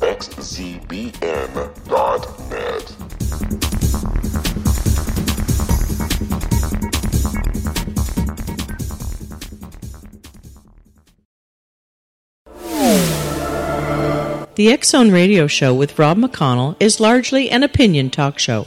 www.xzbn.net. The Zone Radio Show with Rob McConnell is largely an opinion talk show.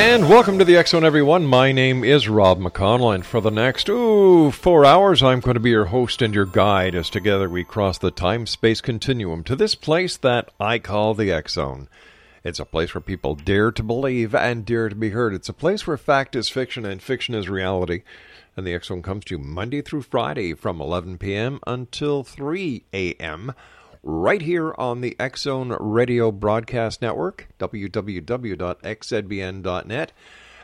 And welcome to the Zone, everyone. My name is Rob McConnell, and for the next, ooh, four hours, I'm going to be your host and your guide as together we cross the time space continuum to this place that I call the Zone. It's a place where people dare to believe and dare to be heard. It's a place where fact is fiction and fiction is reality. And the Zone comes to you Monday through Friday from 11 p.m. until 3 a.m right here on the Zone Radio Broadcast Network, www.xzbn.net,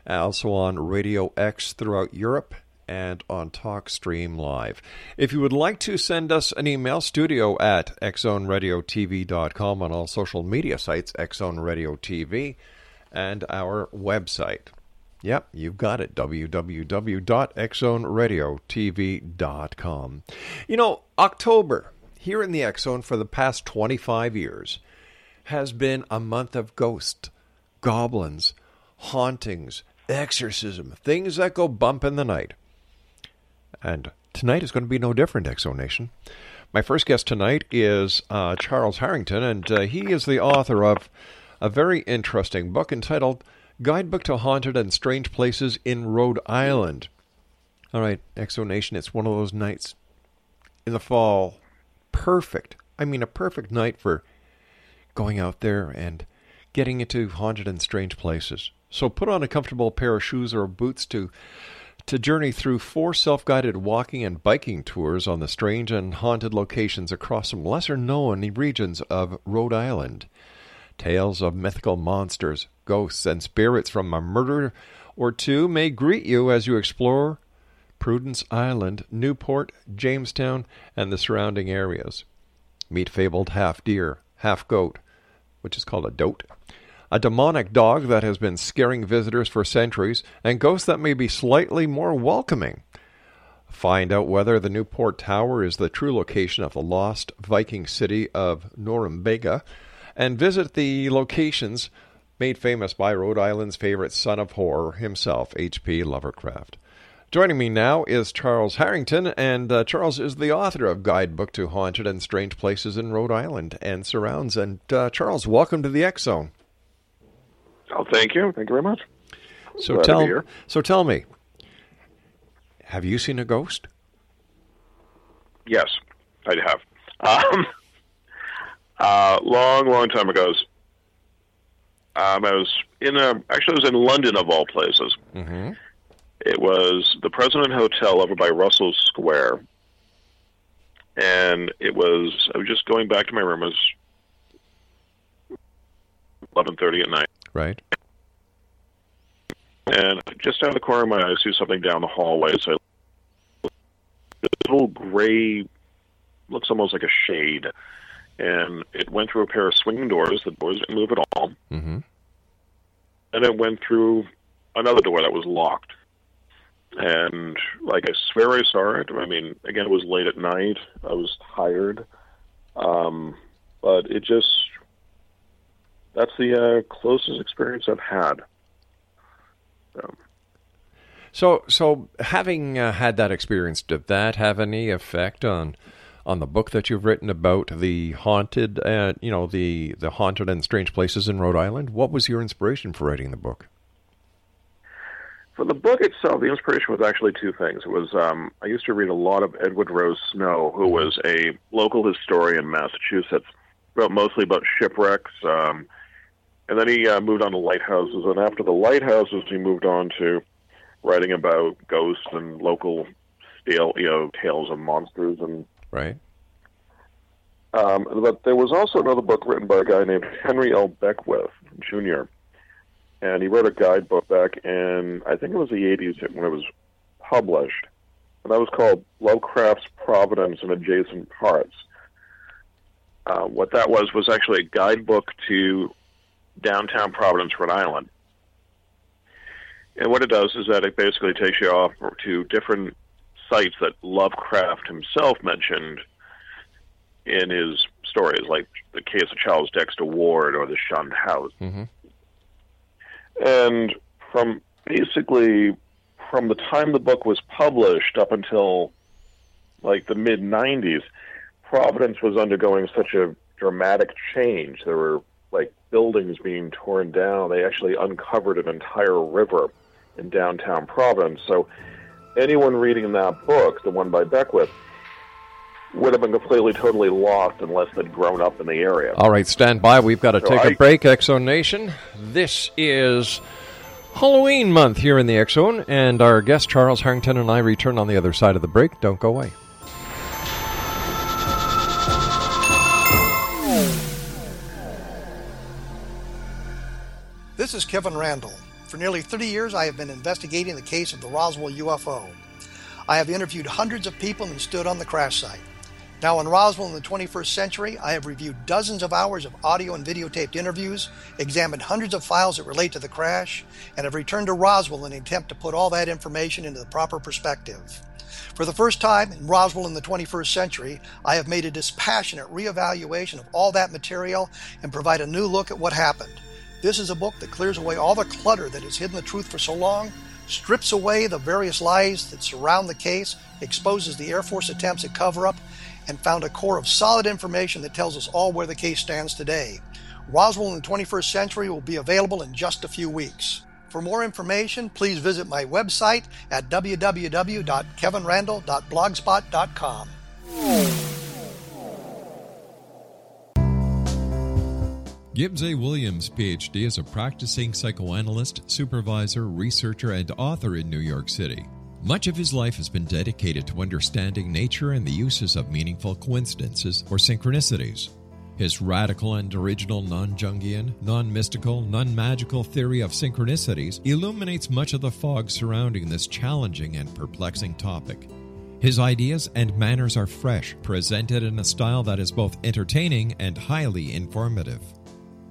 also on Radio X throughout Europe and on TalkStream Live. If you would like to send us an email, studio at xzoneradiotv.com on all social media sites, Xzone Radio TV, and our website. Yep, you've got it. www.xzoneradiotv.com. You know, October here in the Zone for the past 25 years has been a month of ghosts, goblins, hauntings, exorcism, things that go bump in the night. And tonight is going to be no different, Zone Nation. My first guest tonight is uh, Charles Harrington, and uh, he is the author of a very interesting book entitled Guidebook to Haunted and Strange Places in Rhode Island. All right, Zone Nation, it's one of those nights in the fall perfect. I mean, a perfect night for going out there and getting into haunted and strange places. So put on a comfortable pair of shoes or boots to to journey through four self-guided walking and biking tours on the strange and haunted locations across some lesser-known regions of Rhode Island. Tales of mythical monsters, ghosts, and spirits from a murder or two may greet you as you explore Prudence Island, Newport, Jamestown, and the surrounding areas. Meet fabled half deer, half goat, which is called a doat, a demonic dog that has been scaring visitors for centuries, and ghosts that may be slightly more welcoming. Find out whether the Newport Tower is the true location of the lost Viking city of Norumbega, and visit the locations made famous by Rhode Island's favorite son of horror himself, H.P. Lovecraft. Joining me now is Charles Harrington, and uh, Charles is the author of Guidebook to Haunted and Strange Places in Rhode Island and surrounds. And uh, Charles, welcome to the X Zone. Oh, thank you. Thank you very much. So Glad tell so tell me, have you seen a ghost? Yes, I have. Um, uh, long, long time ago. Um, I was in a actually I was in London of all places. Mm-hmm. It was the President Hotel over by Russell Square, and it was I was just going back to my room. It was eleven thirty at night, Right. and just out of the corner of my eye, I see something down the hallway. So I, this little gray, looks almost like a shade, and it went through a pair of swinging doors. The doors didn't move at all. Mm-hmm. and it went through another door that was locked. And like I swear I saw it. I mean, again, it was late at night. I was tired, um, but it just that's the uh, closest experience I've had. So. So, so having uh, had that experience, did that have any effect on on the book that you've written about the haunted, uh, you know, the the haunted and strange places in Rhode Island? What was your inspiration for writing the book? For the book itself, the inspiration was actually two things. It was um, I used to read a lot of Edward Rowe Snow, who was a local historian in Massachusetts, wrote mostly about shipwrecks. Um, and then he uh, moved on to lighthouses, and after the lighthouses, he moved on to writing about ghosts and local stale, you know, tales of monsters and right. Um, but there was also another book written by a guy named Henry L. Beckwith Jr. And he wrote a guidebook back in I think it was the 80s when it was published, and that was called Lovecraft's Providence and Adjacent Parts. Uh, what that was was actually a guidebook to downtown Providence, Rhode Island. And what it does is that it basically takes you off to different sites that Lovecraft himself mentioned in his stories, like the case of Charles Dexter Ward or the Shunned House. Mm-hmm. And from basically from the time the book was published up until like the mid 90s, Providence was undergoing such a dramatic change. There were like buildings being torn down. They actually uncovered an entire river in downtown Providence. So anyone reading that book, the one by Beckwith, would have been completely, totally lost unless they'd grown up in the area. All right, stand by. We've got to So take a I- break, X Zone Nation. This is Halloween month here in the X Zone, and our guest Charles Harrington and I return on the other side of the break. Don't go away. This is Kevin Randle. For nearly 30 years, I have been investigating the case of the Roswell UFO. I have interviewed hundreds of people and stood on the crash site. Now, in Roswell in the 21st century, I have reviewed dozens of hours of audio and videotaped interviews, examined hundreds of files that relate to the crash, and have returned to Roswell in an attempt to put all that information into the proper perspective. For the first time in Roswell in the 21st century, I have made a dispassionate reevaluation of all that material and provide a new look at what happened. This is a book that clears away all the clutter that has hidden the truth for so long, strips away the various lies that surround the case, exposes the Air Force attempts at cover up, and found a core of solid information that tells us all where the case stands today. Roswell in the 21st century will be available in just a few weeks. For more information, please visit my website at www.kevinrandle.blogspot.com. Gibbs A. Williams, PhD, is a practicing psychoanalyst, supervisor, researcher, and author in New York City. Much of his life has been dedicated to understanding nature and the uses of meaningful coincidences or synchronicities. His radical and original non Jungian, non mystical, non magical theory of synchronicities illuminates much of the fog surrounding this challenging and perplexing topic. His ideas and manners are fresh, presented in a style that is both entertaining and highly informative.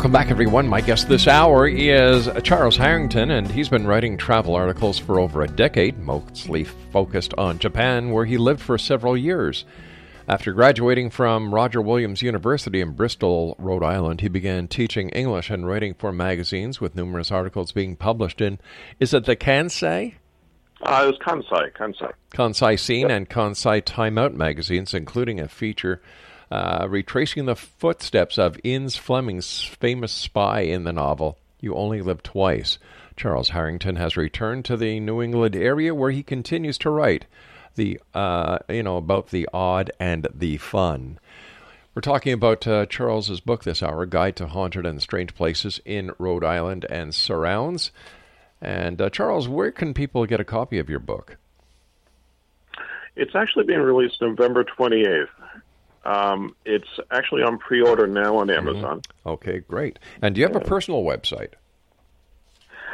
Welcome back, everyone. My guest this hour is Charles Harrington, and he's been writing travel articles for over a decade, mostly focused on Japan, where he lived for several years. After graduating from Roger Williams University in Bristol, Rhode Island, he began teaching English and writing for magazines, with numerous articles being published in, is it the Kansai? Uh, it was Kansai, Kansai. Kansai Scene and Kansai Time Out magazines, including a feature uh, retracing the footsteps of Ian Fleming's famous spy in the novel, You Only Live Twice. Charles Harrington has returned to the New England area where he continues to write the uh, you know about the odd and the fun. We're talking about uh, Charles's book this hour, Guide to Haunted and Strange Places in Rhode Island and Surrounds. And uh, Charles, where can people get a copy of your book? It's actually being released November 28th. Um, it's actually on pre-order now on Amazon. Mm-hmm. Okay, great. And do you have a personal website?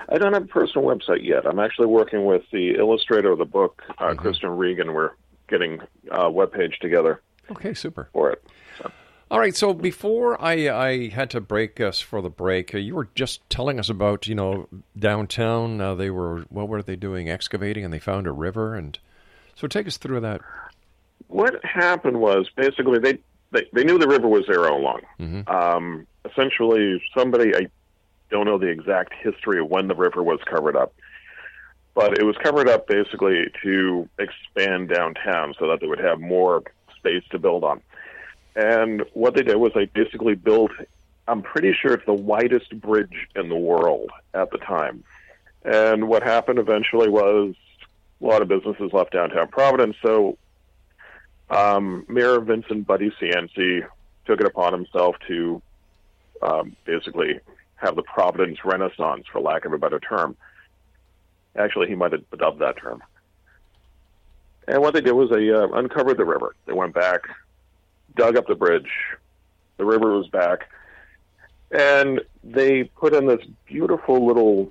I don't have a personal website yet. I'm actually working with the illustrator of the book, uh, mm-hmm. Kristen Regan. We're getting a web page together. Okay, super. For it. So. All right. So before I, I had to break us for the break, uh, you were just telling us about you know downtown. Uh, they were what were they doing? Excavating, and they found a river. And so take us through that what happened was basically they they, they knew the river was there all along. Mm-hmm. Um, essentially, somebody I don't know the exact history of when the river was covered up, but it was covered up basically to expand downtown so that they would have more space to build on. And what they did was they basically built. I'm pretty sure it's the widest bridge in the world at the time. And what happened eventually was a lot of businesses left downtown Providence, so um, Mayor Vincent Buddy Cianci took it upon himself to um, basically have the Providence Renaissance, for lack of a better term. Actually, he might have dubbed that term. And what they did was they uh, uncovered the river. They went back, dug up the bridge. The river was back. And they put in this beautiful little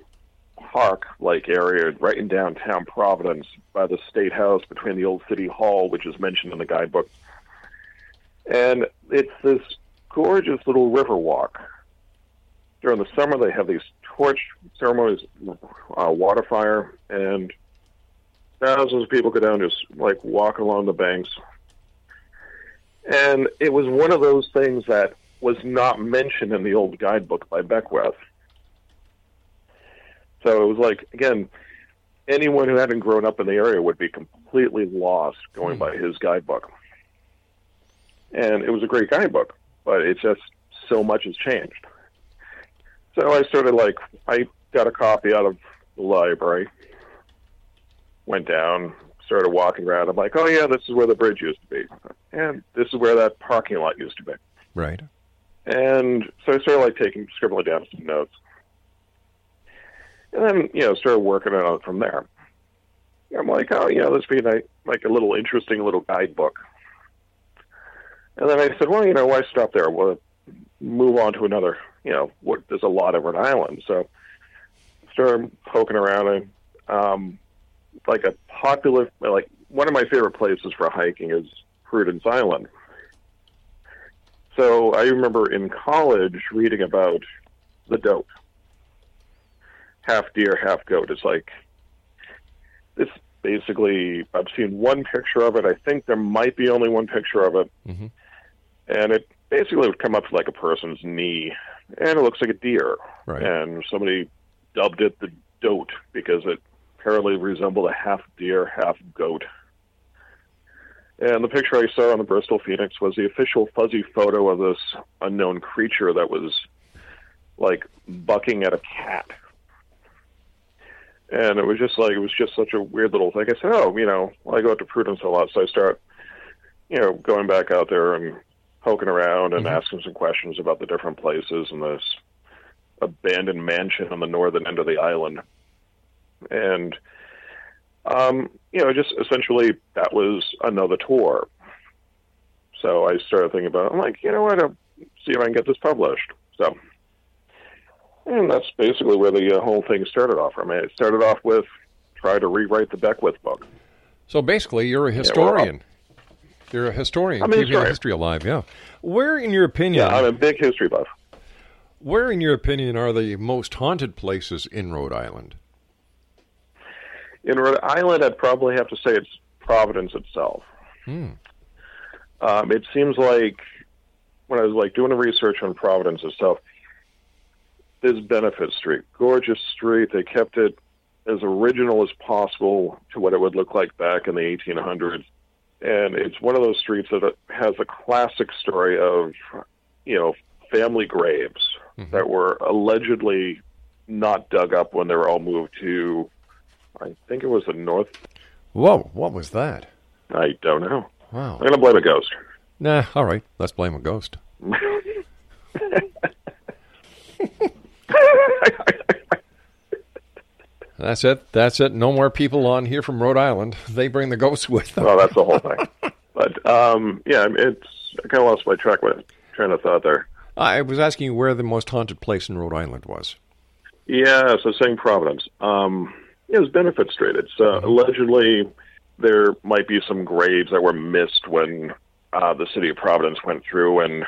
park like area right in downtown Providence by the State House between the old City Hall, which is mentioned in the guidebook. And it's this gorgeous little river walk. During the summer, they have these torch ceremonies, uh, water fire, and thousands of people go down just like walk along the banks. And it was one of those things that was not mentioned in the old guidebook by Beckwith. So it was like again, anyone who hadn't grown up in the area would be completely lost going mm. by his guidebook. And it was a great guidebook, but it's just so much has changed. So I started like I got a copy out of the library, went down, started walking around. I'm like, oh yeah, this is where the bridge used to be, and this is where that parking lot used to be. Right. And so I started like taking scribbling down some notes and then you know started working it from there. I'm like, oh, you know, this would be like, like a little interesting little guidebook. And then I said, well, you know, why stop there? We'll move on to another. You know, what, there's a lot of Rhode Island, so started poking around and um, like a popular, like one of my favorite places for hiking is Prudence Island. So I remember in college reading about the doat half deer, half goat. It's like this. Basically, I've seen one picture of it. I think there might be only one picture of it, mm-hmm. and it basically would come up to like a person's knee, and it looks like a deer. Right. And somebody dubbed it the doat because it apparently resembled a half deer, half goat. And the picture I saw on the Bristol Phoenix was the official fuzzy photo of this unknown creature that was like bucking at a cat and it was just like it was just such a weird little thing. I said, "Oh, you know, I go out to Prudence a lot, so I start, you know, going back out there and poking around and asking some questions about the different places and this abandoned mansion on the northern end of the island. And, um, you know, just essentially that was another tour. So I started thinking about, it. I'm like, you know what, I'll see if I can get this published. So, and that's basically where the uh, whole thing started off. I mean, it started off with try to rewrite the Beckwith book. So basically, you're a historian. you're a historian, I'm keeping historian. history alive. Yeah. Where, in your opinion, Yeah, I'm a big history buff. where, in your opinion, are the most haunted places in Rhode Island? In Rhode Island, I'd probably have to say it's Providence itself. Hmm. Um, it seems like when I was like doing the research on Providence itself, this Benefit Street, gorgeous street. They kept it as original as possible to what it would look like back in the 1800s, and it's one of those streets that has a classic story of, you know, family graves mm-hmm. that were allegedly not dug up when they were all moved to, I think it was the north. Whoa, what was that? I don't know. Wow. I'm gonna blame a ghost. Nah, all right. Let's blame a ghost. That's it. That's it. No more people on here from Rhode Island. They bring the ghosts with them. well, that's the whole thing. But um, yeah, it's I kind of lost my track with train of thought there. I was asking you where the most haunted place in Rhode Island was. Yeah, so saying Providence. Um, it was Benefit Street. It's uh, allegedly there might be some graves that were missed when uh, the city of Providence went through and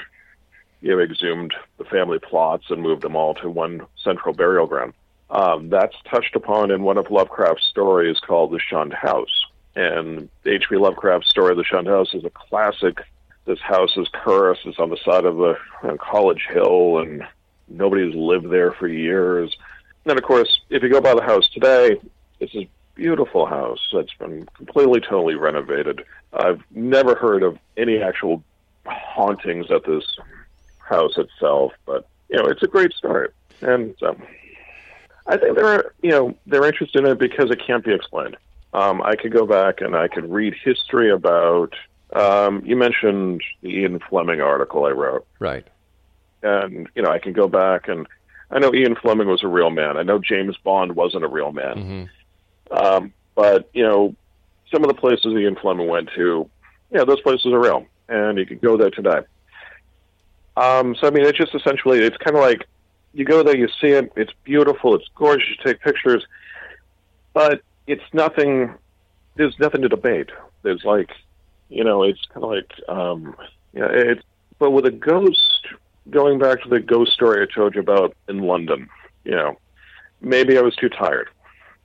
you know, exhumed the family plots and moved them all to one central burial ground. Um, that's touched upon in one of Lovecraft's stories called The Shunned House. And H.P. Lovecraft's story, The Shunned House, is a classic. This house is cursed. It's on the side of a, know, College Hill, and nobody's lived there for years. And then, of course, if you go by the house today, it's this beautiful house that's been completely, totally renovated. I've never heard of any actual hauntings at this house itself, but you know, it's a great start. And um, I think they're you know they're interested in it because it can't be explained. Um, I could go back and I could read history about. Um, you mentioned the Ian Fleming article I wrote, Right. and you know I can go back and I know Ian Fleming was a real man. I know James Bond wasn't a real man, um, but you know some of the places Ian Fleming went to, yeah, those places are real, and you can go there today. Um, so I mean, it's just essentially it's kind of like you go there, you see it, it's beautiful, it's gorgeous, you take pictures, but it's nothing. There's nothing to debate. There's like, you know, it's kind of like, um, yeah, it's. But with a ghost, going back to the ghost story I told you about in London, you know, maybe I was too tired.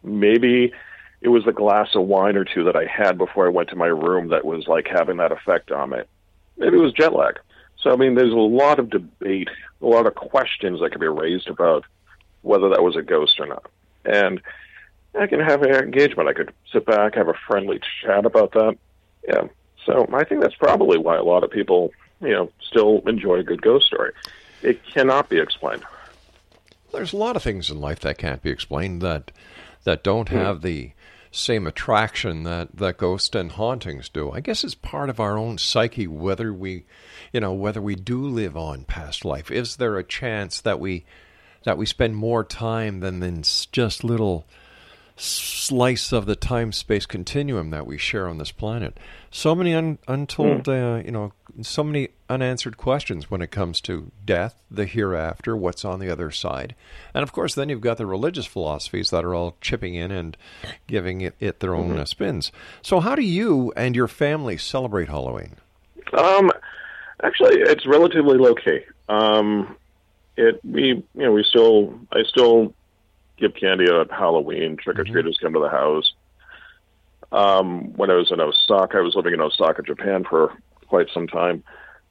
Maybe it was a glass of wine or two that I had before I went to my room that was like having that effect on me. Maybe it was jet lag. So I mean, there's a lot of debate, a lot of questions that can be raised about whether that was a ghost or not. And I can have an engagement. I could sit back, have a friendly chat about that. Yeah. So I think that's probably why a lot of people, you know, still enjoy a good ghost story. It cannot be explained. There's a lot of things in life that can't be explained that that don't hmm. have the same attraction that that ghosts and hauntings do. I guess it's part of our own psyche whether we, you know, whether we do live on past life. Is there a chance that we that we spend more time than than just little slice of the time space continuum that we share on this planet. So many un- untold, uh, you know, so many unanswered questions when it comes to death, the hereafter, what's on the other side. And of course, then you've got the religious philosophies that are all chipping in and giving it, it their own uh, spins. So, how do you and your family celebrate Halloween? Um, actually, it's relatively low key. Um, it we you know we still I still give candy at Halloween. Trick or treaters come to the house. Um, when I was in Osaka, I was living in Osaka, Japan for quite some time.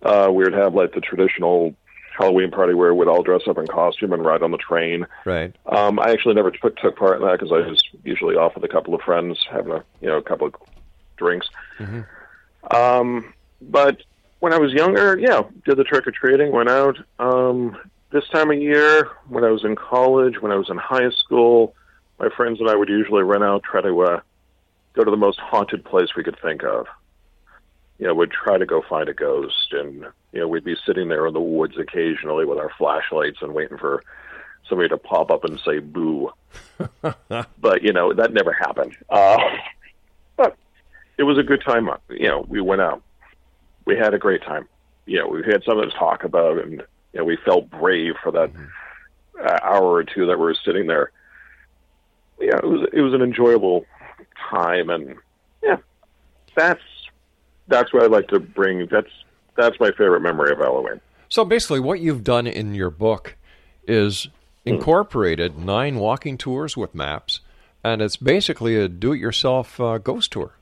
Uh, we would have like the traditional Halloween party where we'd all dress up in costume and ride on the train. Right. Um, I actually never took, took part in that because I was usually off with a couple of friends having a you know a couple of drinks. Um, but when I was younger, yeah, did the trick or treating, went out. Um, this time of year, when I was in college, when I was in high school, my friends and I would usually run out, try to uh, go to the most haunted place we could think of. you know, we'd try to go find a ghost, and you know, we'd be sitting there in the woods occasionally with our flashlights and waiting for somebody to pop up and say "boo." but you know, that never happened. Uh, but it was a good time. You know, we went out, we had a great time. You know, we had something to talk about, and you know, we felt brave for that uh, hour or two that we were sitting there. Yeah, it was it was an enjoyable time, and yeah, that's that's what I'd like to bring. That's that's my favorite memory of Halloween. So basically, what you've done in your book is incorporated nine walking tours with maps, and it's basically a do-it-yourself uh, ghost tour.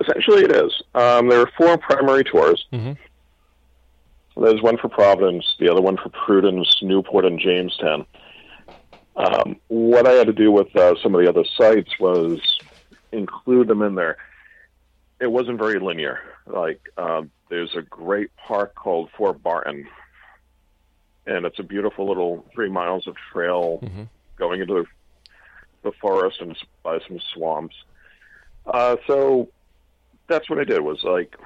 Essentially, it is. Um, there are four primary tours. Mm-hmm. There's one for Providence, the other one for Prudence, Newport, and Jamestown. Um, what I had to do with uh, some of the other sites was include them in there. It wasn't very linear. Like, um, there's a great park called Fort Barton, and it's a beautiful little three miles of trail Mm-hmm. going into the, the forest and by some swamps. Uh, so that's what I did was like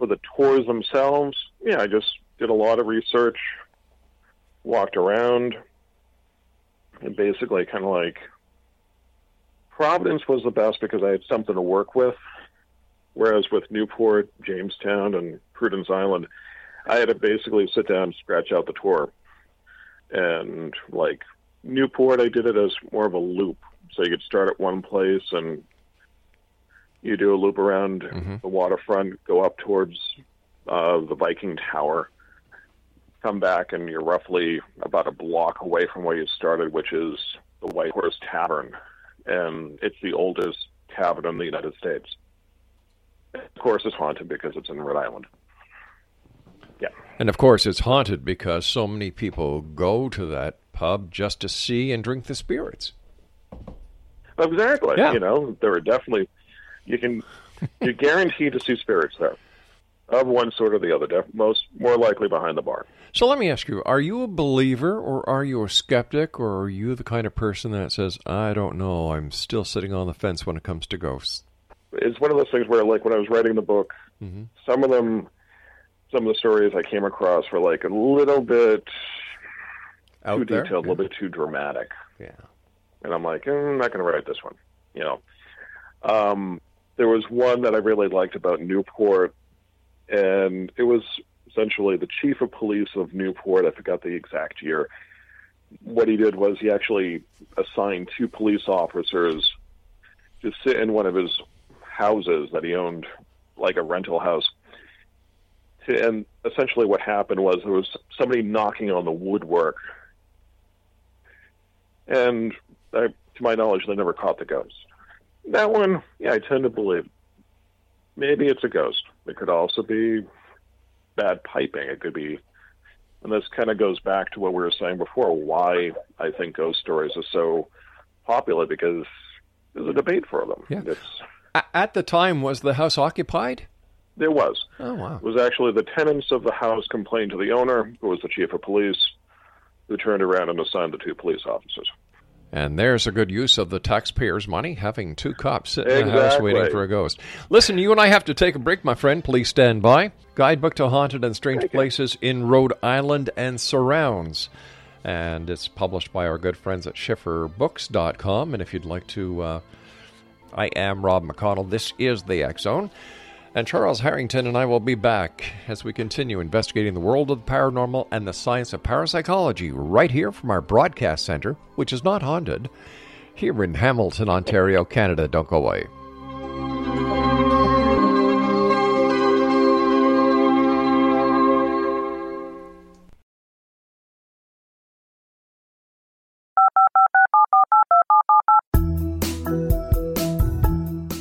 for the tours themselves. Yeah, I just did a lot of research, walked around, and basically kind of like Providence was the best because I had something to work with. Whereas with Newport, Jamestown, and Prudence Island, I had to basically sit down and scratch out the tour. And like Newport, I did it as more of a loop. So you could start at one place and you do a loop around the waterfront, go up towards uh, the Viking Tower, come back, and you're roughly about a block away from where you started, which is the White Horse Tavern. And it's the oldest tavern in the United States. Of course, it's haunted because it's in Rhode Island. Yeah. And of course, it's haunted because so many people go to that pub just to see and drink the spirits. Exactly. Yeah. You know, there are definitely you can you're guaranteed to see spirits there, of one sort or the other. Most more likely behind the bar. So let me ask you: Are you a believer, or are you a skeptic, or are you the kind of person that says, "I don't know, I'm still sitting on the fence when it comes to ghosts"? It's one of those things where, like, when I was writing the book, Mm-hmm. some of them, some of the stories I came across were like a little bit Out too there? detailed, a little bit too dramatic. Yeah. and I'm like, eh, I'm not going to write this one. You know, um, there was one that I really liked about Newport, and it was essentially the chief of police of Newport. I forgot the exact year. What he did was he actually assigned two police officers to sit in one of his houses that he owned, like a rental house. And essentially, what happened was there was somebody knocking on the woodwork and I, to my knowledge, they never caught the ghost. That one, yeah, I tend to believe. Maybe it's a ghost. It could also be bad piping. It could be, and this kind of goes back to what we were saying before. Why I think ghost stories are so popular because there's a debate for them. Yeah. It's At the time, was the house occupied? there was. Oh wow! It was actually the tenants of the house complained to the owner, who was the chief of police, who turned around and assigned the two police officers. And there's a good use of the taxpayers' money, having two cops sitting in the house waiting for a ghost. Listen, you and I have to take a break, my friend. Please stand by. Guidebook to haunted and strange places in Rhode Island and surrounds. And it's published by our good friends at schifferbooks.com. And if you'd like to, uh, I am Rob McConnell. This is the X Zone. And Charles Harrington and I will be back as we continue investigating the world of the paranormal and the science of parapsychology right here from our broadcast center, which is not haunted, here in Hamilton, Ontario, Canada. Don't go away.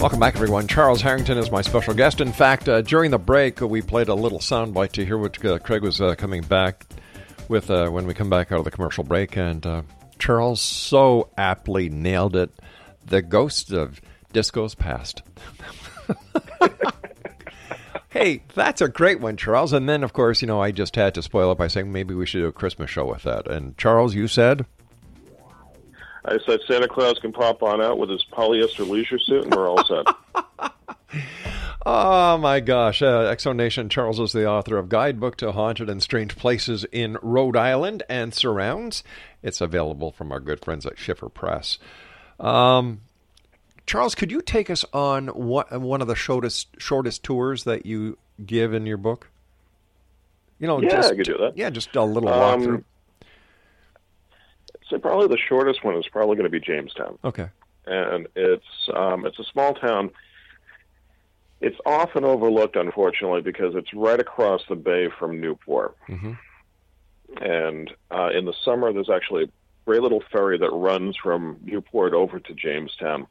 Welcome back, everyone. Charles Harrington is my special guest. In fact, uh, during the break, we played a little soundbite to hear what uh, Craig was uh, coming back with uh, when we come back out of the commercial break. And uh, Charles so aptly nailed it. The ghost of disco's past. hey, that's a great one, Charles. And then, of course, you know, I just had to spoil it by saying maybe we should do a Christmas show with that. And Charles, you said? I said Santa Claus can pop on out with his polyester leisure suit, and we're all set. Oh my gosh. Uh, X Zone Nation Charles is the author of Guidebook to Haunted and Strange Places in Rhode Island and Surrounds. It's available from our good friends at Schiffer Press. Um, Charles, could you take us on what, one of the shortest shortest tours that you give in your book? You know, Yeah, just, I could do that. Yeah, just a little Um, walkthrough. So probably the shortest one is probably going to be Jamestown. Okay. and it's um, it's a small town. It's often overlooked, unfortunately, because it's right across the bay from Newport. hmm And uh, in the summer, there's actually a great little ferry that runs from Newport over to Jamestown.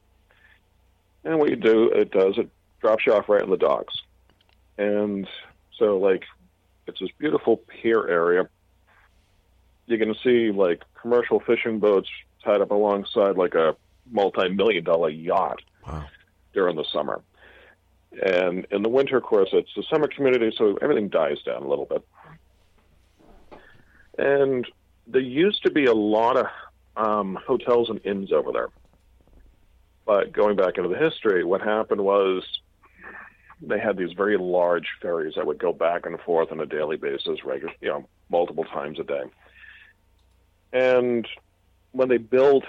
And what you do, it does, it drops you off right in the docks. And so, like, it's this beautiful pier area. You can see, like, commercial fishing boats tied up alongside like a multi-million dollar yacht Wow. during the summer. And in the winter, of course, it's the summer community, so everything dies down a little bit. And there used to be a lot of um, hotels and inns over there. But going back into the history, what happened was they had these very large ferries that would go back and forth on a daily basis, regular, you know, multiple times a day. And when they built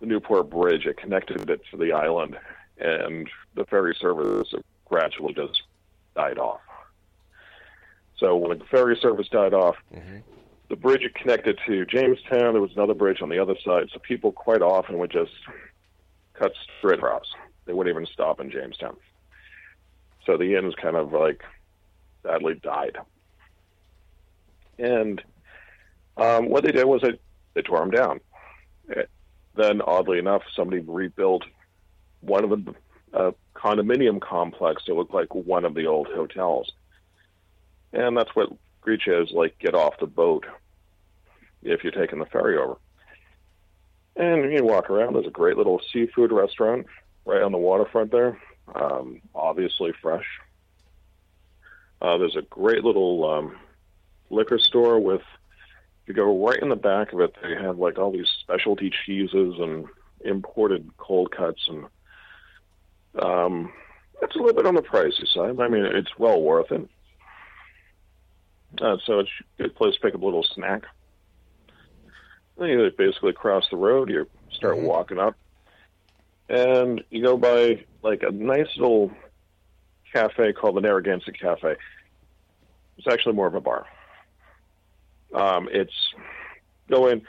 the Newport Bridge, it connected it to the island, and the ferry service gradually just died off. So when the ferry service died off, the bridge it connected to Jamestown. There was another bridge on the other side, so people quite often would just cut straight across. They wouldn't even stop in Jamestown. So the inns kind of like sadly died. And um, what they did was they, they tore them down. Eh, Then, oddly enough, somebody rebuilt one of the uh, condominium complex to look like one of the old hotels. And that's what Greece is like get off the boat if you're taking the ferry over. And you walk around, there's a great little seafood restaurant right on the waterfront there, um, obviously fresh. Uh, there's a great little um, liquor store with, you go right in the back of it, they have like all these specialty cheeses and imported cold cuts and um, it's a little bit on the pricey side. I mean, it's well worth it. Uh, so it's a good place to pick up a little snack. Then you basically cross the road, you start walking up, and you go by like a nice little cafe called the Narragansett Cafe. It's actually more of a bar. Um, it's go in.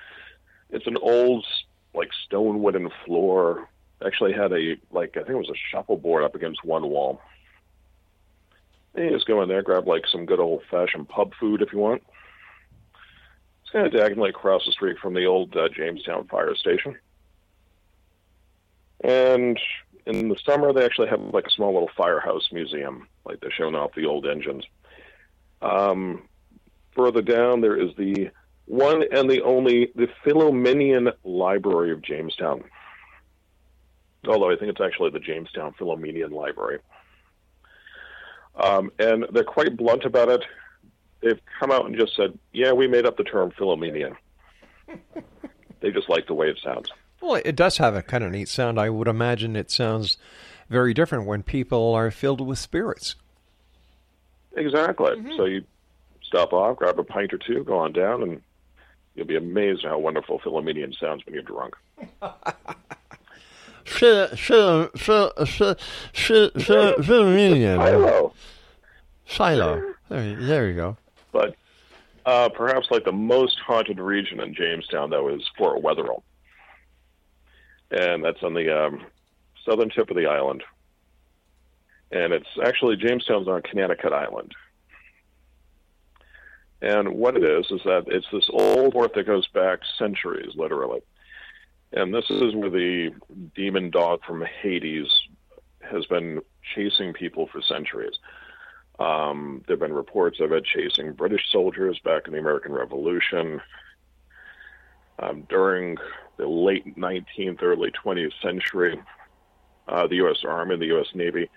It's an old like stone wooden floor. Actually had a like I think it was a shuffleboard up against one wall. And you just go in there, grab like some good old fashioned pub food if you want. It's kind of diagonally across the street from the old uh, Jamestown fire station. And in the summer, they actually have like a small little firehouse museum, like they're showing off the old engines. Um, further down, there is the one and the only, the Philomenian Library of Jamestown. Although I think it's actually the Jamestown Philomenian Library. Um, and they're quite blunt about it. They've come out and just said, yeah, we made up the term Philomenian. they just like the way it sounds. Well, it does have a kind of neat sound. I would imagine it sounds very different when people are filled with spirits. Exactly. So you stop off, grab a pint or two, go on down, and you'll be amazed how wonderful Philomenian sounds when you're drunk. Philomenian. Shiloh. There, there you go. But uh, perhaps like the most haunted region in Jamestown, though, is Fort Wetherill. And that's on the um, southern tip of the island. And it's actually Jamestown's on Conanicut Island. And what it is, is that it's this old fort that goes back centuries, literally. And this is where the demon dog from Hades has been chasing people for centuries. Um, there have been reports of it chasing British soldiers back in the American Revolution. Um, during the late 19th, early 20th century, uh, the U.S. Army and the U.S. Navy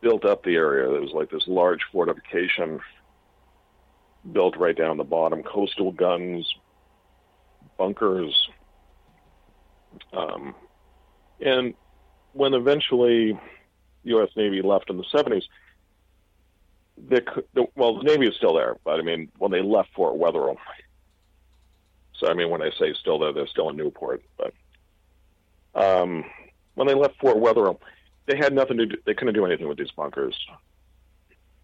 built up the area. There was like this large fortification built right down the bottom, coastal guns, bunkers. Um, and when eventually the U.S. Navy left in the 70s, the, the, well, the Navy is still there, but I mean, when they left Fort Wetherill, so I mean, when I say still there, they're still in Newport, but um, when they left Fort Wetherill, they had nothing to do, they couldn't do anything with these bunkers.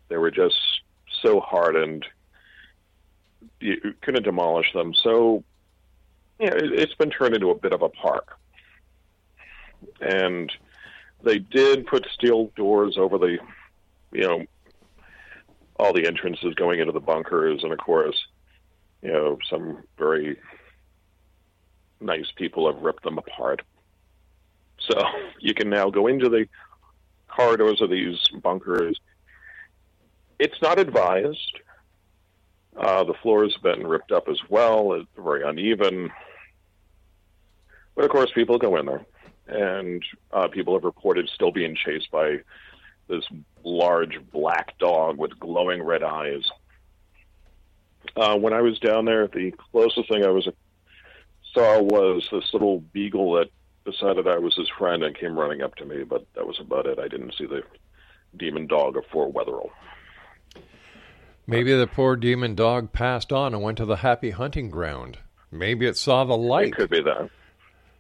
They were just so hardened, you couldn't demolish them. So, it, it's been turned into a bit of a park. And they did put steel doors over the, you know, all the entrances going into the bunkers, and of course, you know, some very nice people have ripped them apart. So you can now go into the corridors of these bunkers. It's not advised. Uh, the floors been ripped up as well. It's very uneven. But of course, people go in there, and uh, people have reported still being chased by this large black dog with glowing red eyes. Uh, when I was down there, the closest thing I was saw was this little beagle that decided I was his friend and came running up to me, but that was about it. I didn't see the demon dog of Fort Wetherill. Maybe the poor demon dog passed on and went to the happy hunting ground. Maybe it saw the light. It could be that.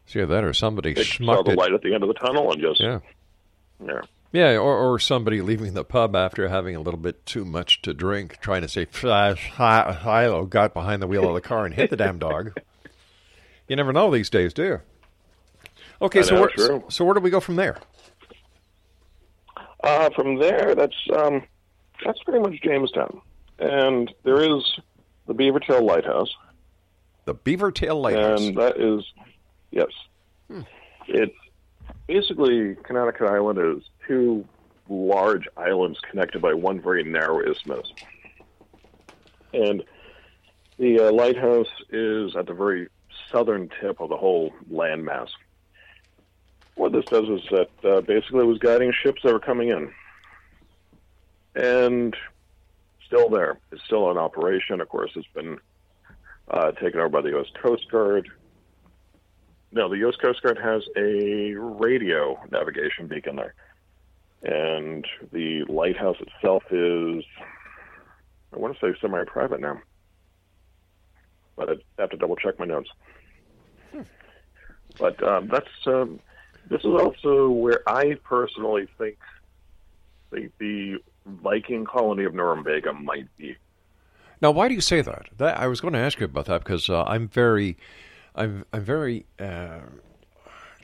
See that, or somebody it saw the it. light at the end of the tunnel and just yeah, yeah, yeah, or or somebody leaving the pub after having a little bit too much to drink, trying to say Flash, "Hilo," got behind the wheel of the car and hit the damn dog. You never know these days, do you? Okay, so where, so, so where do we go from there? Uh, from there, that's um, that's pretty much Jamestown, and there is the Beavertail Lighthouse. The Beavertail Lighthouse, and that is yes, hmm. it's basically Conanicut Island is two large islands connected by one very narrow isthmus, and the uh, lighthouse is at the very southern tip of the whole landmass. What this does is that uh, basically it was guiding ships that were coming in. And still there. It's still in operation. Of course, it's been uh, taken over by the U.S. Coast Guard. No, the U.S. Coast Guard has a radio navigation beacon there. And the lighthouse itself is, I want to say semi private now. But I have to double check my notes. But um, that's um, this is also where I personally think the, the Viking colony of Norumbega might be. Now, why do you say that? that I was going to ask you about that because uh, I'm very, I'm, I'm very uh,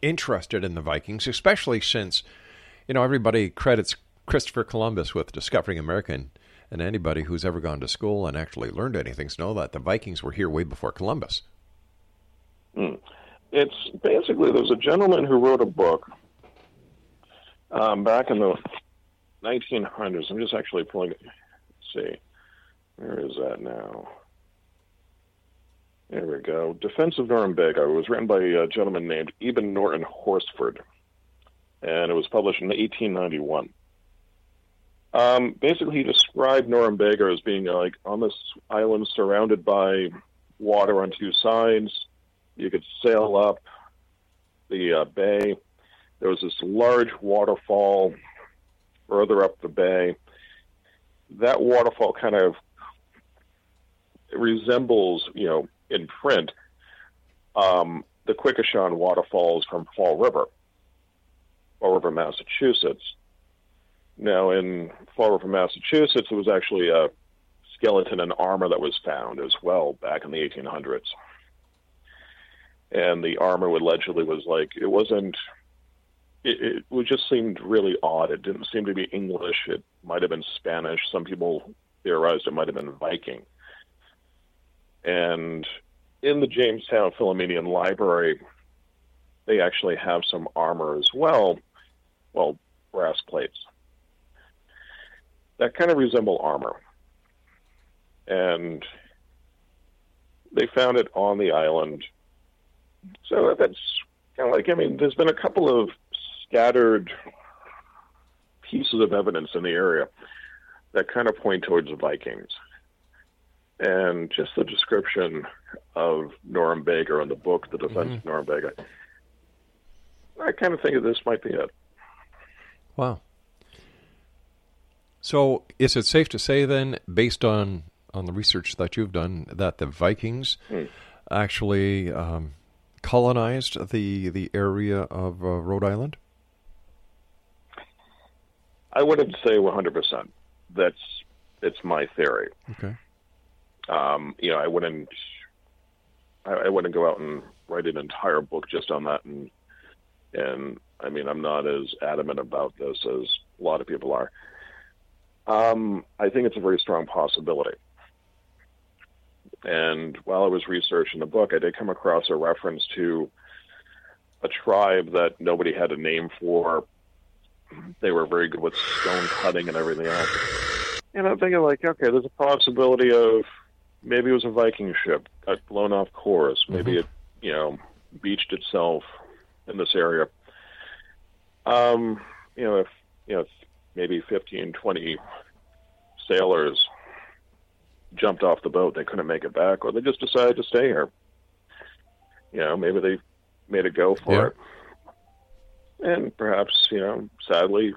interested in the Vikings, especially since, you know, everybody credits Christopher Columbus with discovering America, and, and anybody who's ever gone to school and actually learned anything knows that the Vikings were here way before Columbus. Hmm it's basically there's a gentleman who wrote a book um, back in the 1900s. I'm just actually pulling see, where is that now? There we go. Defense of Norumbega. It was written by a gentleman named Eben Norton Horsford, and it was published in 1891. Um, basically, he described Norumbega as being like on this island surrounded by water on two sides you could sail up the uh, bay. There was this large waterfall further up the bay. That waterfall kind of resembles, you know, in print, um, the Quequechan waterfalls from Fall River, Fall River, Massachusetts. Now, in Fall River, Massachusetts, it was actually a skeleton and armor that was found as well back in the 1800s and the armor allegedly was like it wasn't. It, it just seemed really odd. It didn't seem to be English. It might have been Spanish. Some people theorized it might have been Viking. And in the Jamestown Philomenian Library, they actually have some armor as well. Well, brass plates that kind of resemble armor. And they found it on the island so that's kind of like, I mean, there's been a couple of scattered pieces of evidence in the area that kind of point towards the Vikings. And just the description of Norumbega in the book, The Defense mm-hmm. of Norumbega, I kind of think that this might be it. Wow. So, is it safe to say then, based on on the research that you've done, that the Vikings hmm. actually um, colonized the the area of uh, Rhode Island? I wouldn't say 100. percent That's it's my theory. Okay. Um, you know, I wouldn't I, I wouldn't go out and write an entire book just on that, and and I mean, I'm not as adamant about this as a lot of people are. Um, I think it's a very strong possibility. And while I was researching the book, I did come across a reference to a tribe that nobody had a name for. They were very good with stone cutting and everything else. And I'm thinking, like, okay, there's a possibility of maybe it was a Viking ship got blown off course. Maybe mm-hmm. it, you know, beached itself in this area. Um, you know, if you know, if maybe 15, 20 sailors jumped off the boat, they couldn't make it back, or they just decided to stay here. You know, maybe they made a go for Yeah. it, and perhaps you know, sadly,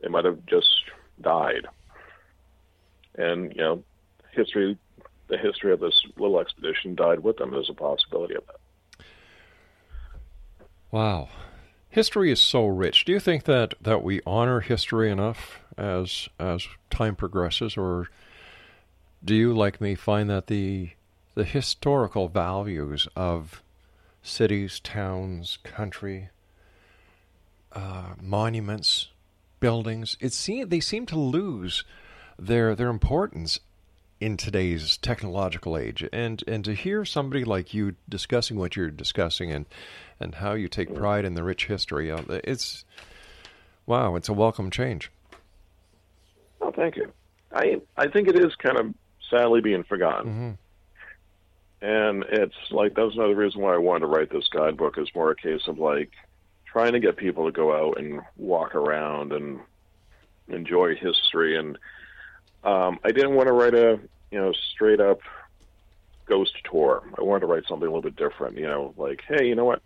they might have just died. And you know, history, the history of this little expedition died with them. There's a possibility of that. Wow. History is so rich. Do you think that, that we honor history enough as as time progresses or do you like me find that the the historical values of cities, towns, country, uh, monuments, buildings, it seem they seem to lose their their importance in today's technological age and and to hear somebody like you discussing what you're discussing and and how you take pride in the rich history uh, it's wow it's a welcome change Oh, thank you. I I think it is kind of sadly being forgotten. And it's like that was another reason why I wanted to write this guidebook. Is more a case of like trying to get people to go out and walk around and enjoy history. And um, I didn't want to write a you know straight up ghost tour. I wanted to write something a little bit different. You know, like hey, you know what?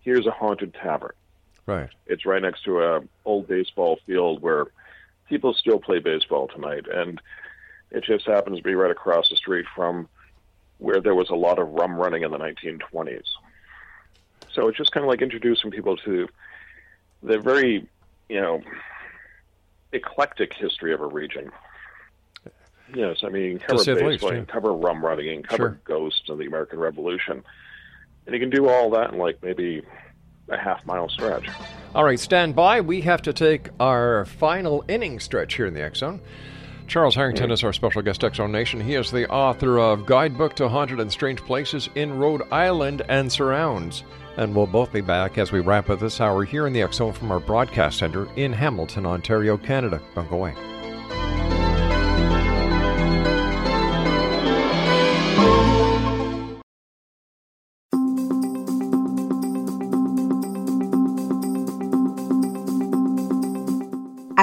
Here's a haunted tavern. right It's right next to a old baseball field where people still play baseball tonight, and it just happens to be right across the street from where there was a lot of rum running in the 1920s. So it's just kind of like introducing people to the very, you know, eclectic history of a region. Yes, I mean, cover baseball, yeah. cover rum running, and cover Sure. ghosts of the American Revolution, and you can do all that in like maybe a half mile stretch. all right stand by we have to take our final inning stretch here in the x zone charles harrigan mm. is our special guest zone nation. He is the author of guidebook to haunted and strange places in rhode island and surrounds. And we'll both be back as we wrap up this hour here in the x zone from our broadcast center in hamilton ontario canada. Don't go away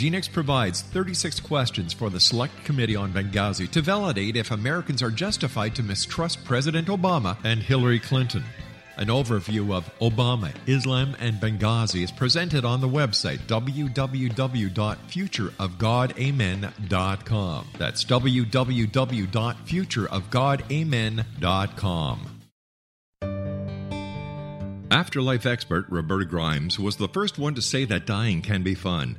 Genix provides 36 questions for the Select Committee on Benghazi to validate if Americans are justified to mistrust President Obama and Hillary Clinton. An overview of Obama, Islam, and Benghazi is presented on the website www.futureofgodamen.com. That's www.futureofgodamen.com. Afterlife expert Roberta Grimes was the first one to say that dying can be fun.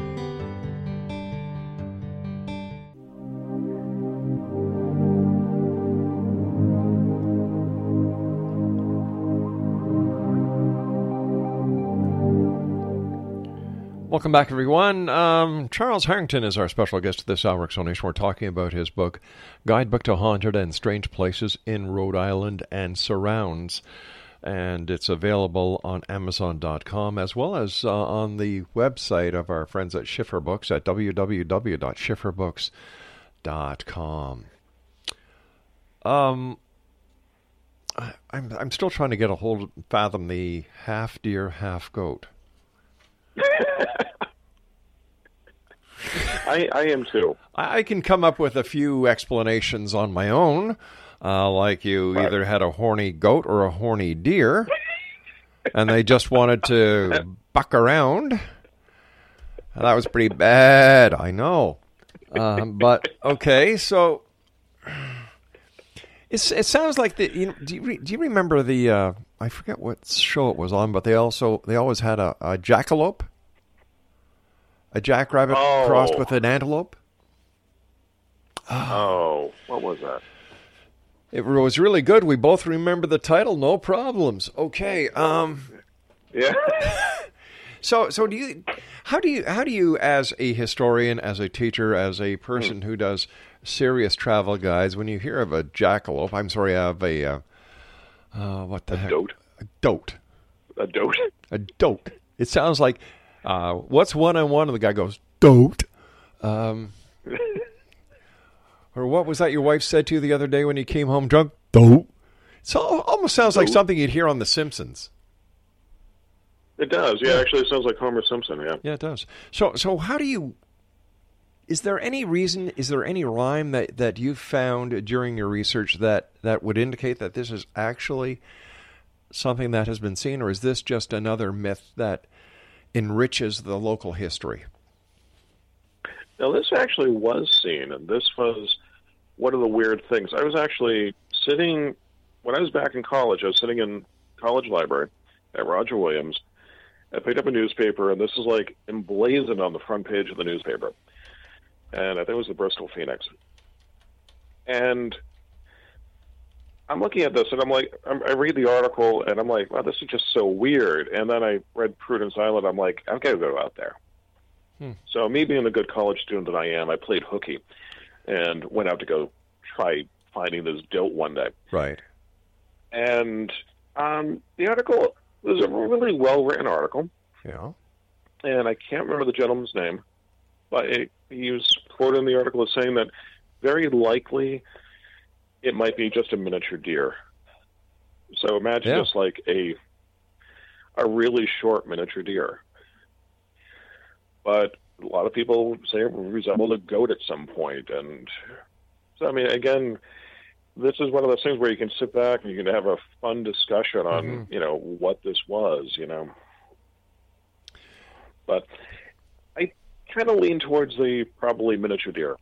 Welcome back, everyone. Um, Charles Harrigan is our special guest this hour, Exonation. We're talking about his book, Guidebook to Haunted and Strange Places in Rhode Island and Surrounds. And it's available on Amazon.com as well as uh, on the website of our friends at Schiffer Books at www.schifferbooks.com. Um, I, I'm I'm still trying to get a hold of fathom the half deer, half goat. I, I am too. I can come up with a few explanations on my own, uh, like you Right. either had a horny goat or a horny deer, and they just wanted to buck around. That was pretty bad, I know. Um, but okay, so it's, it sounds like the. You know, do you re, do you remember the? Uh, I forget what show it was on, but they also they always had a, a jackalope, a jackrabbit Oh. crossed with an antelope. Oh, what was that? It was really good. We both remember the title. No problems. Okay. Um, yeah. so, so do you? How do you? How do you, as a historian, as a teacher, as a person who does serious travel guides, when you hear of a jackalope, I'm sorry, of a uh, uh, what the a heck? Doat. A doat. A doat. A doat. It sounds like uh, what's one on one, and the guy goes dote. Um, or what was that your wife said to you the other day when you came home drunk? Dope. So almost sounds like something you'd hear on The Simpsons. It does. Yeah, actually, it sounds like Homer Simpson. Yeah. Yeah, it does. So, so how do you? Is there any reason? Is there any rhyme that that you found during your research that that would indicate that this is actually something that has been seen, or is this just another myth that enriches the local history? Now, this actually was seen, and this was one of the weird things. I was actually sitting when I was back in college. I was sitting in college library at Roger Williams. I picked up a newspaper, and this is like emblazoned on the front page of the newspaper. And I think it was the Bristol Phoenix. And I'm looking at this, and I'm like, I'm, I read the article, and I'm like, wow, this is just so weird. And then I read Prudence Island. I'm like, I've got to go out there. Hmm. So, me being the good college student that I am, I played hooky and went out to go try finding this doat one day. Right. And um, the article was a really well written article. Yeah. And I can't remember the gentleman's name, but it, he was quoted in the article as saying that very likely it might be just a miniature deer. So imagine Yeah. just like a a really short miniature deer. But a lot of people say it resembled a goat at some point. and so I mean, again, this is one of those things where you can sit back and you can have a fun discussion on Mhm. you know what this was, you know. But kind of lean towards the probably miniature deer.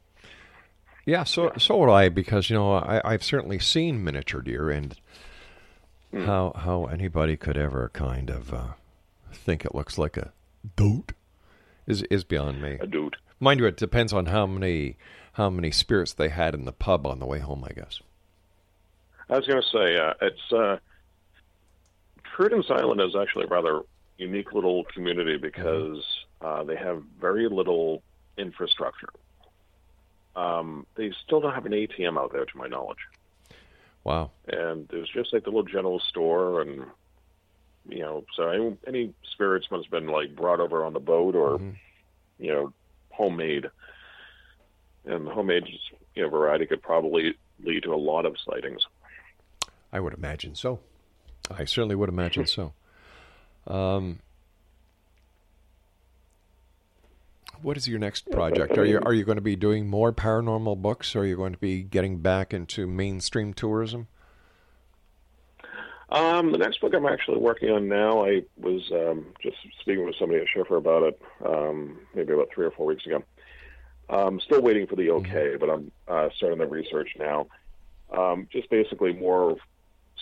Yeah, so so would I because you know I, I've certainly seen miniature deer and Hmm. how how anybody could ever kind of uh, think it looks like a doat is is beyond me. A doat. Mind you, it depends on how many how many spirits they had in the pub on the way home. I guess. I was going to say uh, it's uh, Prudence Island is actually a rather unique little community because uh, they have very little infrastructure. Um, they still don't have an ATM out there, to my knowledge, Wow. and there's just like the little general store, and you know, so any, any spirits must have been like brought over on the boat or you know, homemade. And the homemade you know variety could probably lead to a lot of sightings. I would imagine so. I certainly would imagine so. Um, what is your next project? Are you are you going to be doing more paranormal books? Or Are you going to be getting back into mainstream tourism? Um, the next book I'm actually working on now, I was um, just speaking with somebody at Schiffer about it um, maybe about three or four weeks ago. I'm still waiting for the okay, but I'm uh, starting the research now. Um, just basically more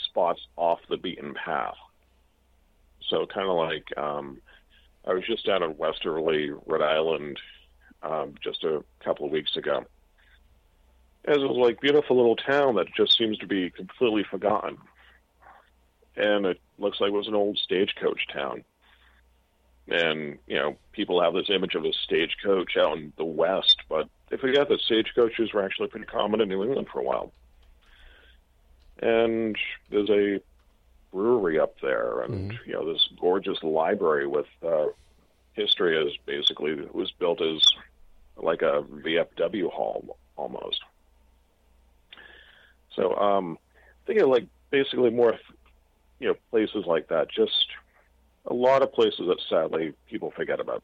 spots off the beaten path. So kind of like um, I was just down in Westerly, Rhode Island, um, just a couple of weeks ago. It was like beautiful little town that just seems to be completely forgotten and it looks like it was an old stagecoach town. And you know, people have this image of a stagecoach out in the west, but they forget that stagecoaches were actually pretty common in New England for a while. And there's a brewery up there, and you know, this gorgeous library with uh, history is basically it was built as like a VFW hall almost. So, um, thinking like basically more you know, places like that. Just a lot of places that sadly people forget about.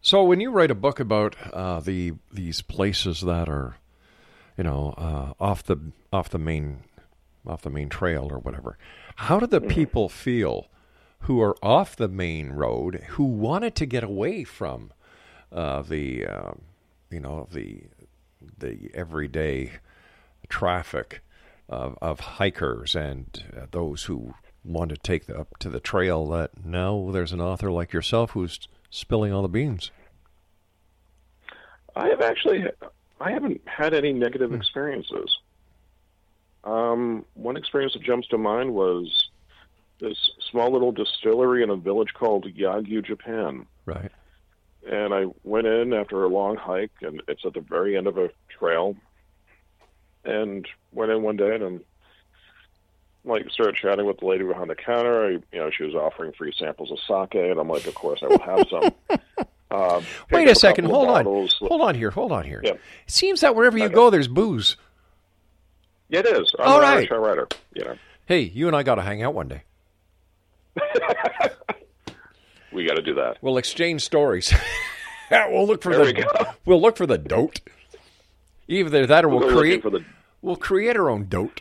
So when you write a book about uh, the these places that are, you know, uh, off the off the main off the main trail or whatever, how do the people feel who are off the main road who wanted to get away from uh, the uh, you know the the everyday traffic of, of hikers and uh, those who want to take the, up to the trail that now there's an author like yourself who's spilling all the beans. I have actually, I haven't had any negative experiences. Um, one experience that jumps to mind was this small little distillery in a village called Yagyu, Japan. Right. And I went in after a long hike, and it's at the very end of a trail. And went in one day, and I'm like started chatting with the lady behind the counter. I, you know, she was offering free samples of sake, and I'm like, of course I will have some. Uh, Wait a second. Hold on. Hold on here. Hold on here. Yeah. It seems that wherever you Okay. go, there's booze. It is. I'm All an right. Irish writer. You know, Hey, you and I got to hang out one day. we got to do that. We'll exchange stories. we'll look for There the. we go. We'll look for the doat. Either that, or We'll we'll, create. for the- We'll create our own doat.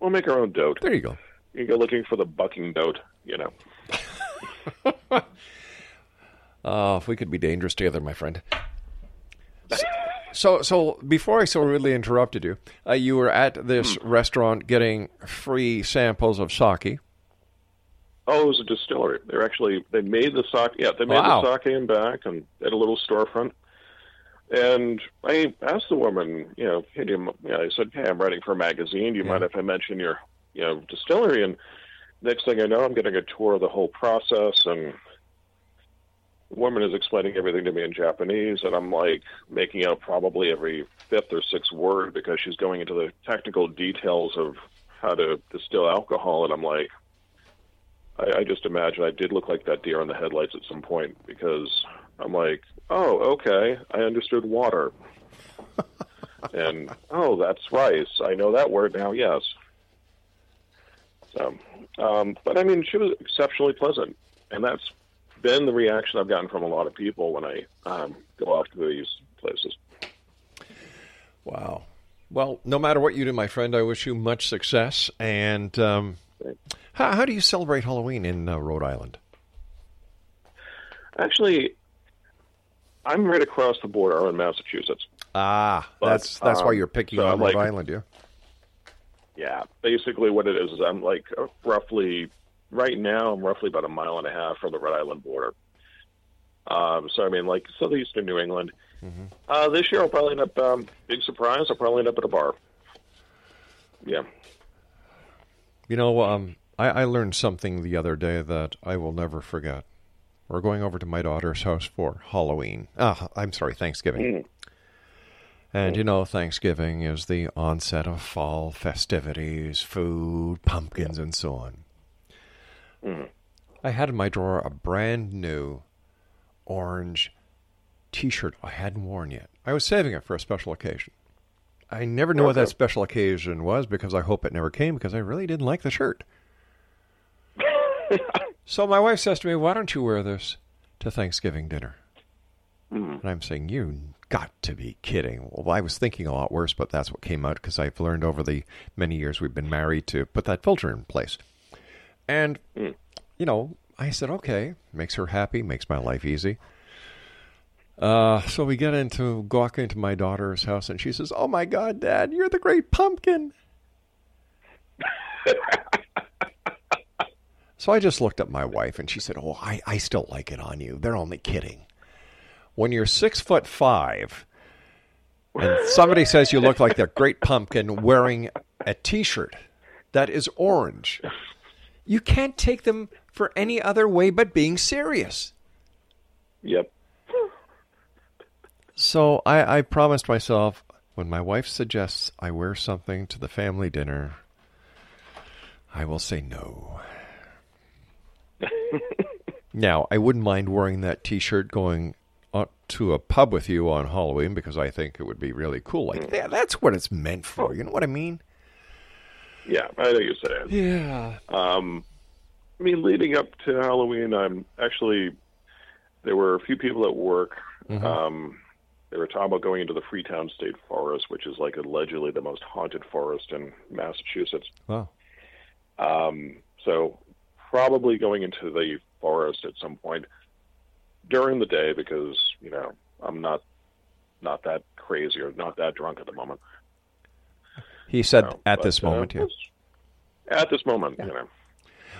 We'll make our own doat. There you go. You go looking for the bucking doat. You know. Oh, if we could be dangerous together, my friend. So, so before I so rudely interrupted you, uh, you were at this Hmm. restaurant getting free samples of sake. Oh, it was a distillery. They're actually they made the sake. Yeah, they made Wow. the sake and back and at a little storefront. And I asked the woman, you know, hey, do you, you know, I said, hey, I'm writing for a magazine. Do you mind if I mention your, you know, distillery? And next thing I know, I'm getting a tour of the whole process, and woman is explaining everything to me in Japanese, and I'm like making out probably every fifth or sixth word because she's going into the technical details of how to distill alcohol, and I'm like, I, I just imagine I did look like that deer in the headlights at some point because I'm like, oh, okay, I understood water. and oh, that's rice. I know that word now. Yes. So, um, but I mean, she was exceptionally pleasant, and that's been the reaction I've gotten from a lot of people when I um, go off to these places. Wow. Well, no matter what you do, my friend, I wish you much success. And um, how, how do you celebrate Halloween in uh, Rhode Island? Actually, I'm right across the border in Massachusetts. Ah, But, that's that's why um, you're picking so on Rhode like- Island, yeah. Yeah, basically what it is is I'm like uh, roughly right now I'm roughly about a mile and a half from the Rhode Island border. Um, so I mean, like southeastern New England. Uh, this year I'll probably end up um, big surprise. I'll probably end up at a bar. Yeah. You know, um, I, I learned something the other day that I will never forget. We're going over to my daughter's house for Halloween. Ah, I'm sorry, Thanksgiving. And you know, Thanksgiving is the onset of fall festivities, food, pumpkins, and so on. Mm-hmm. I had in my drawer a brand new orange t shirt I hadn't worn yet. I was saving it for a special occasion. I never knew what that special occasion was because I hope it never came because I really didn't like the shirt. so my wife says to me, Why don't you wear this to Thanksgiving dinner? Mm-hmm. And I'm saying, You got to be kidding. Well, I was thinking a lot worse, but that's what came out because I've learned over the many years we've been married to put that filter in place. And, you know, I said, Okay, makes her happy, makes my life easy. Uh, so we get into walk into my daughter's house, and she says, "Oh my God, Dad, you're the great pumpkin." so I just looked at my wife, and she said, "Oh, I, I still like it on you. They're only kidding. When you're six foot five, and somebody says you look like the great pumpkin wearing a T-shirt that is orange, you can't take them for any other way but being serious." Yep. So I, I promised myself when my wife suggests I wear something to the family dinner, I will say no. now, I wouldn't mind wearing that t shirt going to a pub with you on Halloween because I think it would be really cool. Like, mm. yeah, that's what it's meant for. Oh. You know what I mean? Yeah, I know you're saying. Yeah. Um, I mean, leading up to Halloween, I'm actually there were a few people at work. Mhm. Um, they were talking about going into the Freetown State Forest, which is like allegedly the most haunted forest in Massachusetts. Wow. Um, so probably going into the forest at some point during the day because you know I'm not not that crazy or not that drunk at the moment. He said No, at but, this uh, moment, yeah. At this moment, you know.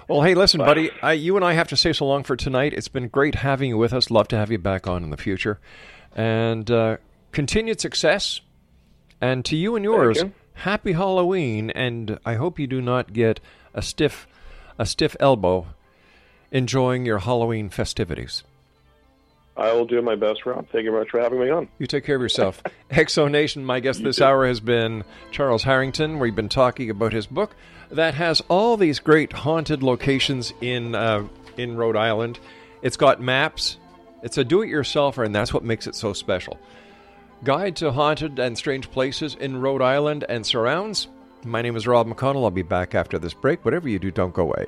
Well, hey, listen, But- buddy. I, you and I have to say so long for tonight. It's been great having you with us. Love to have you back on in the future. And uh, continued success. And to you and yours, you. happy Halloween, and I hope you do not get a stiff a stiff elbow enjoying your Halloween festivities. I will do my best, Rob. Thank you very much for having me on. You take care of yourself. Exo Nation, my guest this hour has been Charles Harrigan. We've been talking about his book that has all these great haunted locations in uh, in Rhode Island. It's got maps. It's a do-it-yourselfer, and that's what makes it so special. Guide to haunted and strange places in Rhode Island and surrounds. My name is Rob McConnell. I'll be back after this break. Whatever you do, don't go away.